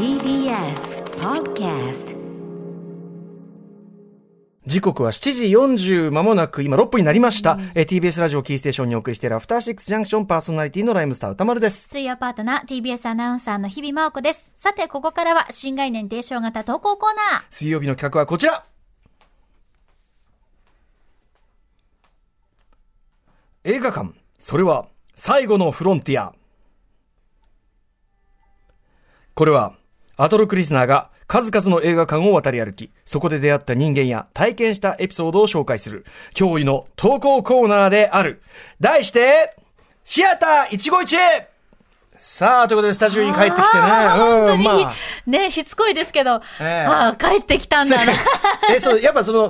TBS Podcast 時刻は7時40間もなく今6分になりました、えー TBS ラジオキーステーションにお送りしているアフターシックスジャンクションパーソナリティのライムスター歌丸です。水曜パートナー TBS アナウンサーの日々真央子です。さて、ここからは新概念提唱型投稿コーナー。水曜日の企画はこちら。映画館。それは最後のフロンティア。これはアトロクリスナーが数々の映画館を渡り歩き、そこで出会った人間や体験したエピソードを紹介する驚異の投稿コーナーである。題して、シアター一期一会さあ、ということでスタジオに帰ってきてね。あー本当に、まあ。ね、しつこいですけど、ええ。ああ、帰ってきたんだな。え、そう、やっぱその、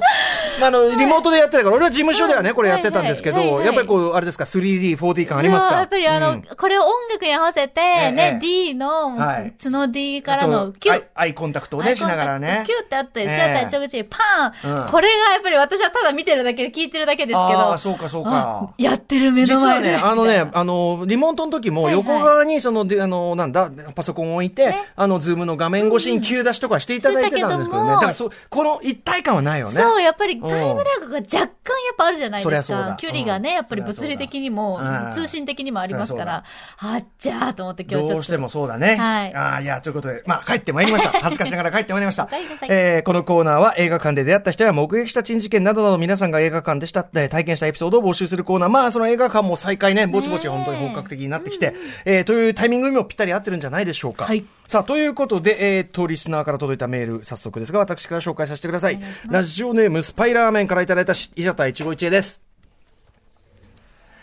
まあ、あの、リモートでやってたから、俺は事務所ではね、これやってたんですけど、やっぱりこう、あれですか、3D、4D 感ありますか？いややっぱりあの、うん。これを音楽に合わせて、えね、え D の、はい。角 D からあのと Q。アイアイコンタクトをね、しながらね。キューってあって、ええシアター一口にパン、うん。これがやっぱり私はただ見てるだけで聞いてるだけですけあど。あ、そうか、そうか。やってる目実はの前で。ね、あのねあの、リモートの時も横側に、その、であの、なんだ、パソコンを置いてね、あの、ズームの画面越しに急出しとかしていただいてたんですけどね。してたけどもだから、そう、この一体感はないよね。そう、やっぱりタイムラグが若干やっぱあるじゃないですか。距離がね、うんやっぱり物理的にも通信的にもありますから、あっちゃーと思って今日ちょっと。どうしてもそうだね。はいああ、いや、ということで、まあ、帰ってまいりました。恥ずかしながら帰ってまいりました。えーこのコーナーは映画館で出会った人や目撃した珍事件などなど皆さんが映画館でした、えー体験したエピソードを募集するコーナー。まあ、その映画館も再開ね、ぼちぼち本当に本格的になってきて、えーというタイミングにもぴったり合ってるんじゃないでしょうか。はいさあ、ということで、えー、と、リスナーから届いたメール、早速ですが、私から紹介させてください。ラジオネーム、スパイラーメンからいただいたし、伊者田一期一会です。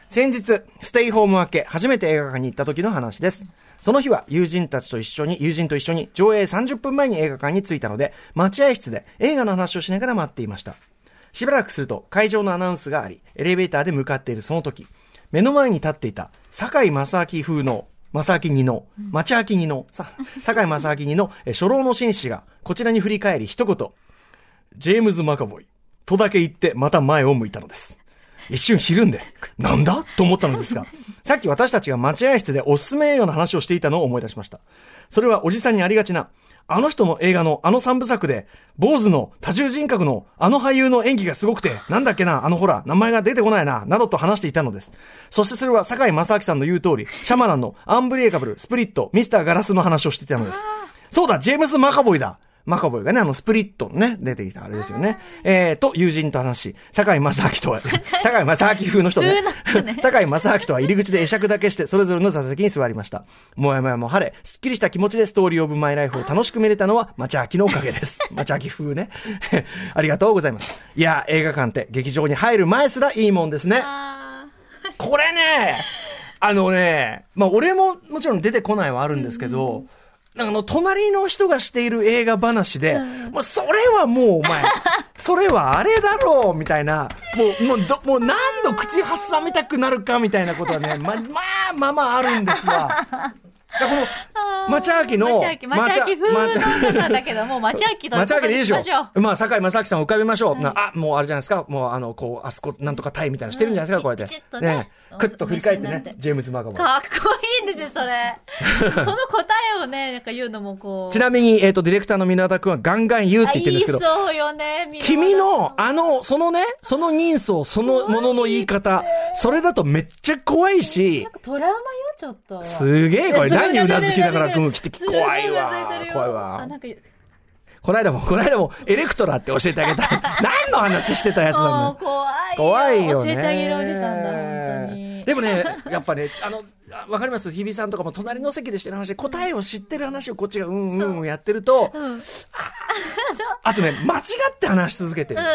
先日、ステイホーム明け、初めて映画館に行った時の話です。その日は友人たちと一緒に、友人と一緒に上映30分前に映画館に着いたので、待合室で映画の話をしながら待っていました。しばらくすると会場のアナウンスがあり、エレベーターで向かっているその時、目の前に立っていた堺正明風の正明二の、町明二の、さ、堺正明二のえ初老の紳士がこちらに振り返り一言、ジェームズ・マカボイ、とだけ言ってまた前を向いたのです。一瞬ひるんで、なんだ？と思ったのですが、さっき私たちが待合室でおすすめ映画の話をしていたのを思い出しました。それはおじさんにありがちな、あの人の映画のあの三部作で、坊主の多重人格のあの俳優の演技がすごくて、なんだっけな、あのほら、名前が出てこないな、などと話していたのです。そしてそれは坂井正明さんの言う通り、シャマランのアンブリエカブル、スプリット、ミスターガラスの話をしていたのです。そうだ、ジェームス・マカボイだ。マカボイがね、あの、スプリットのね、出てきたあれですよね。えー、と、友人と話し、堺正明とは、堺正明風の人ね風の人ね。堺正明とは入り口で会釈だけして、それぞれの座席に座りました。もやもやも晴れ、すっきりした気持ちでストーリーオブマイライフを楽しく見れたのは、町明のおかげです。町明風ね。ありがとうございます。いや、映画館って劇場に入る前すらいいもんですね。あこれね、あのね、まあ俺ももちろん出てこないはあるんですけど、なんかあの、隣の人がしている映画話で、もうそれはもうお前、それはあれだろうみたいな、もう、もうど、もう何度口挟みたくなるかみたいなことはね、ま、まあ、まあまああるんですわ。この、町明の、町明、町明風の人なんだけど、も う町明と町明でいいでしょしまあ、堺正明さんを浮かべましょう。なあ、もうあれじゃないですか。もう、あの、こう、あそこ、なんとかタイみたいなのしてるんじゃないですか、こうやって。ねくっと振り返ってねジェームズ・マガボイ。かっこいいんですよ、それ。その答えをね、なんか言うのもこう。ちなみに、えっ、と、ディレクターの皆田くんはガンガン言うって言ってるんですけどそうよね、君の、あの、そのね、その人相、そのものの言い方、それだとめっちゃ怖いしトラウマよ、ちょっと。すげえこれ、何うなずきながら、うん、来て、怖いわ怖いあ、わな。んか、この間も、この間も、エレクトラって教えてあげた。何の話してたやつなものう怖い。怖いよね。教えてあげるおじさんだ、本当に。でもね、やっぱね、あの、あわかります？日比さんとかも隣の席でしてる話で答えを知ってる話をこっちがうんうんうんやってると、うん。あとね、間違って話し続けてる。違う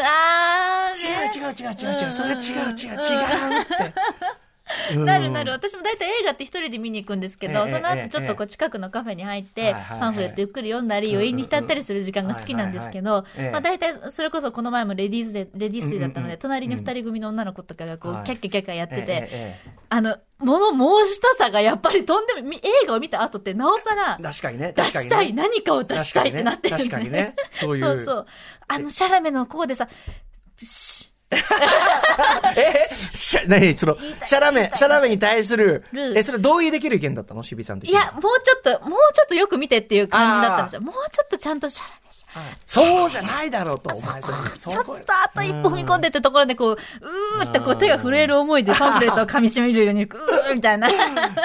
違う違う違う違う、それ違う違う違うって。うんなるなる。私も大体映画って一人で見に行くんですけど、ええそのええ後ちょっとこう近くのカフェに入って、パンフレットゆっくり読んだり、余韻に浸ったりする時間が好きなんですけどまあ大体それこそこの前もレディースデー、レディースデーだったので、隣に二人組の女の子とかがこう、はいキャッキャキャッキャやってて、あの、物申したさがやっぱりとんでも、み映画を見た後ってなおさら、確かにね。出したい、何かを出したいってなってるね。確かにねそういう。そうそう。あの、シャラメのこうでさ、シ えしゃ、何その、シャラメ、シャラメに対するる、え、それ同意できる意見だったの？しびさんいや、もうちょっと、もうちょっとよく見てっていう感じだったんですよ。もうちょっとちゃんとシャラメシャラメそうじゃないだろうと、お前それ。ちょっとあと一歩踏み込んでってところで、こう、うーってこう手が震える思いでパンフレットを噛み締めるように、うーみたいな。こ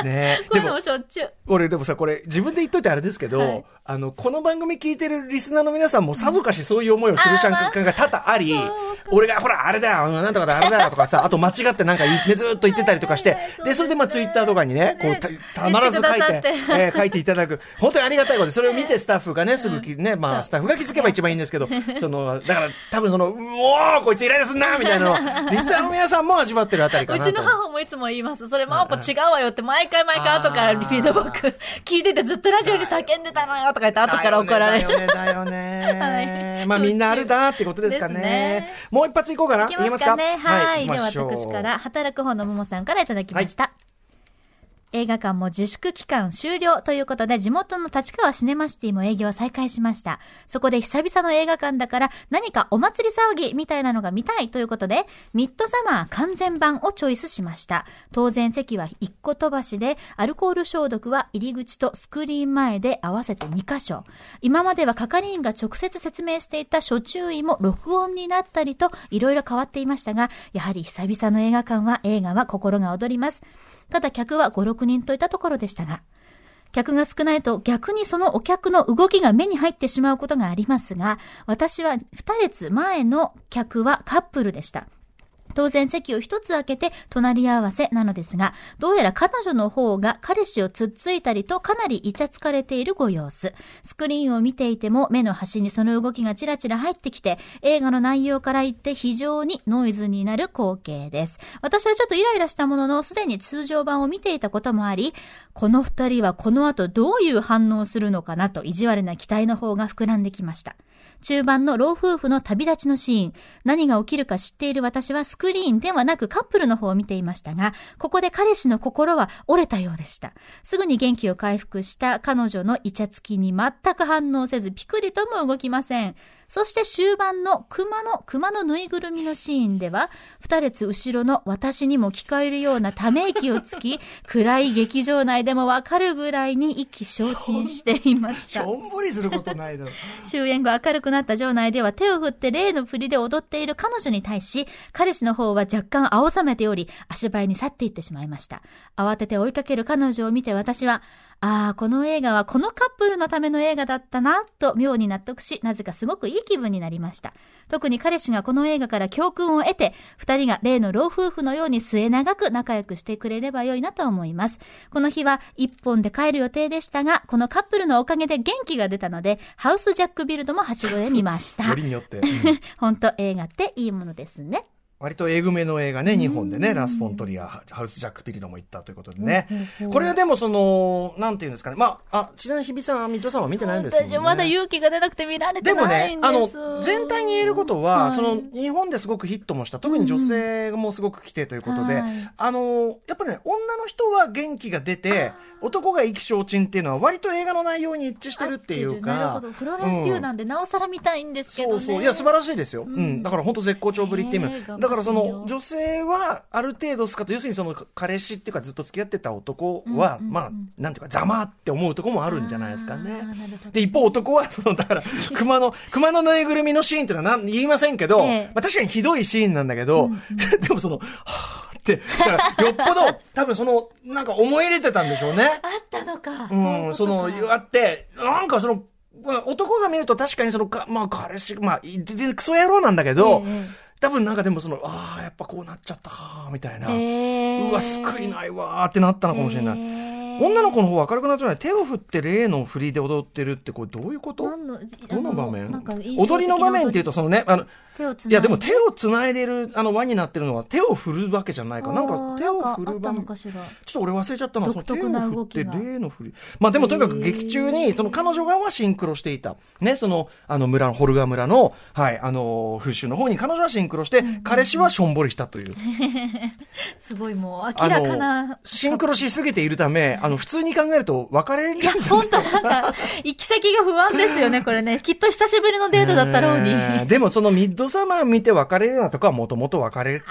ねういうのもしょっちゅう。俺でもさ、これ自分で言っといてあれですけど、はいあの、この番組聞いてるリスナーの皆さんもさぞかしそういう思いをする瞬間が多々あり、俺がほら、あれだよ、なんとかだ、あれだよとかさ、あと間違ってなんか言ってずっと言ってたりとかして、で、それでまあツイッターとかにね、こう、たたまらず書いてえー書いていただく。本当にありがたいことで、それを見てスタッフがね、すぐきね、まあスタッフが気づけば一番いいんですけど、その、だから多分その、うおーこいつイライラすんなみたいなのを、リスナーの皆さんも味わってるあたりかなと。うちの母もいつも言います。それ、マオポ違うわよって、毎回毎回後からリピートバック聞いててずっとラジオに叫んでたのよとか言って後から怒られる。だよね、だよね。はいまあみんなあるなってことですかね。もう一発いこうかな。いきますかね。はい。では私から、働く方のももさんからいただきました。映画館も自粛期間終了ということで、地元の立川シネマシティも営業を再開しました。そこで久々の映画館だから何かお祭り騒ぎみたいなのが見たいということで、ミッドサマー完全版をチョイスしました。当然席は1個飛ばしで、アルコール消毒は入り口とスクリーン前で合わせて2箇所。今までは係員が直接説明していた諸注意も録音になったりと、いろいろ変わっていましたが、やはり久々の映画館は映画は心が躍ります。ただ客は5、6人といったところでしたが、客が少ないと逆にそのお客の動きが目に入ってしまうことがありますが、私は2列前の客はカップルでした。当然席を一つ開けて隣り合わせなのですが、どうやら彼女の方が彼氏をつっついたりとかなりイチャつかれているご様子。スクリーンを見ていても目の端にその動きがちらちら入ってきて、映画の内容から言って非常にノイズになる光景です。私はちょっとイライラしたものの、すでに通常版を見ていたこともあり、この二人はこの後どういう反応するのかなと意地悪な期待の方が膨らんできました。中盤の老夫婦の旅立ちのシーン。何が起きるか知っている私はスククリーンではなくカップルの方を見ていましたが、ここで彼氏の心は折れたようでした。すぐに元気を回復した彼女のイチャつきに全く反応せず、ピクリとも動きません。そして終盤の熊の、熊のぬいぐるみのシーンでは、二列後ろの私にも聞こえるようなため息をつき、暗い劇場内でもわかるぐらいに意気消沈していまし。したょんぼりすることないだろ。終演後明るくなった場内では手を振って例の振りで踊っている彼女に対し、彼氏の方は若干青ざめており、足早に去っていってしまいました。慌てて追いかける彼女を見て私は、ああ、この映画はこのカップルのための映画だったな、と妙に納得し、なぜかすごくいい気分になりました。特に彼氏がこの映画から教訓を得て、二人が例の老夫婦のように末永く仲良くしてくれればよいなと思います。この日は一本で帰る予定でしたが、このカップルのおかげで元気が出たので、ハウスジャックビルドもはしごで見ましたよ。りによって。うん 本当映画っていいものですね。割と英語めの映画ね、日本でね、ラス・フォントリア、ハウス・ジャック・ピリドも行ったということでね。これはでもその、なんていうんですかね。まあ、あ、ちなみに日比さん、ミッドさんは見てないんですもんね。私まだ勇気が出なくて見られてでもないん、ねあのです。、全体に言えることは、はいその、日本ですごくヒットもした、特に女性もすごく来てということで、はいあの、やっぱりね、女の人は元気が出て、男が意気消沈っていうのは割と映画の内容に一致してるっていうか。なるほど。フローレンス・ピューなんで、なおさら見たいんですけどね。そうそう。いや、素晴らしいですよ。うん。だから本当絶好調ぶりっていう意味ねえだからその、女性はある程度スカッと、要するにその、彼氏っていうかずっと付き合ってた男は、うんうんうんまあ、なんていうか、ざまって思うとこもあるんじゃないですかねあーなるほど。で、一方男は、その、だから、熊の、熊のぬいぐるみのシーンっていうのはなん言いませんけど、ええまあ確かにひどいシーンなんだけど、でもその、はぁって、だからよっぽど、多分その、なんか思い入れてたんでしょうね。あったのか。うん、その、あって、なんかその、まあ男が見ると確かにその、かまあ彼氏、まあ、いででクソ野郎なんだけど、ええ多分なんかでもその、ああ、やっぱこうなっちゃったか、みたいな。えーうわ、救いないわーってなったのかもしれない。えー女の子の方は明るくなっちゃうない。手を振って例の振りで踊ってるって、これどういうこと？どの場面？踊り。の場面っていうと、そのね、あの、手をついやでも手を繋いでる、あの輪になってるのは手を振るわけじゃないか。ら、なんか手を振る場面。ちょっと俺忘れちゃったな、その手を振って例の振り。まあでもとにかく劇中に、その彼女側はシンクロしていた。ね、その、あの村の、ホルガ村の、はい、あの、風習の方に彼女はシンクロして、彼氏はしょんぼりしたという。すごいもう明らかあなの。シンクロしすぎているため、あの、普通に考えると別れるんいや、じゃない？本当なんか、行き先が不安ですよね、これね。きっと久しぶりのデートだったろうに。でもそのミッド人様見て別れるようなとこはもともと別れる。ね。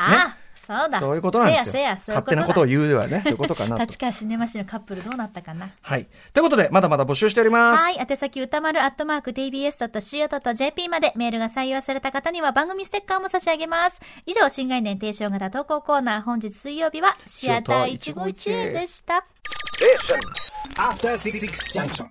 そうだ。そういうことなんですよ。せやせや、勝手なことを言うではね、そういうことかなと。立川シネマシのカップルどうなったかな。はい。ということで、まだまだ募集しております。はい。宛先歌丸アットマーク tbs.co.jp までメールが採用された方には番組ステッカーも差し上げます。以上、新概念提唱型投稿コーナー、本日水曜日はシアター151でした。Station. After City Junction.